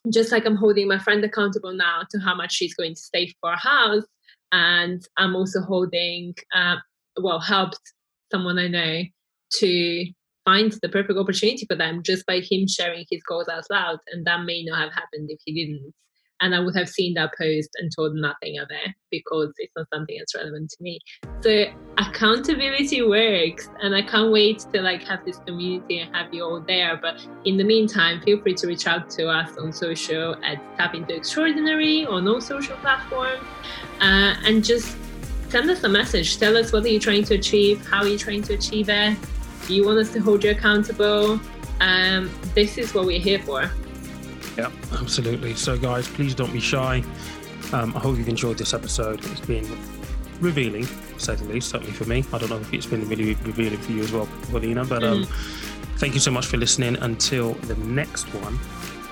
just like I'm holding my friend accountable now to how much she's going to save for a house, and I'm also holding, uh, well, helped someone I know to find the perfect opportunity for them just by him sharing his goals out loud, and that may not have happened if he didn't and I would have seen that post and told nothing of it because it's not something that's relevant to me. So accountability works and I can't wait to like have this community and have you all there. But in the meantime, feel free to reach out to us on social at Tap Into Extraordinary on all social platforms uh, and just send us a message. Tell us what are you trying to achieve, how are you trying to achieve it. Do you want us to hold you accountable? Um, this is what we're here for. Yeah, absolutely. So, guys, please don't be shy. Um, I hope you've enjoyed this episode. It's been revealing, to say the least, certainly for me. I don't know if it's been really revealing for you as well, Paulina, but um, mm. thank you so much for listening. Until the next one,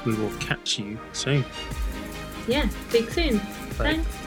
we will catch you soon. Yeah, speak soon. Bye. Thanks.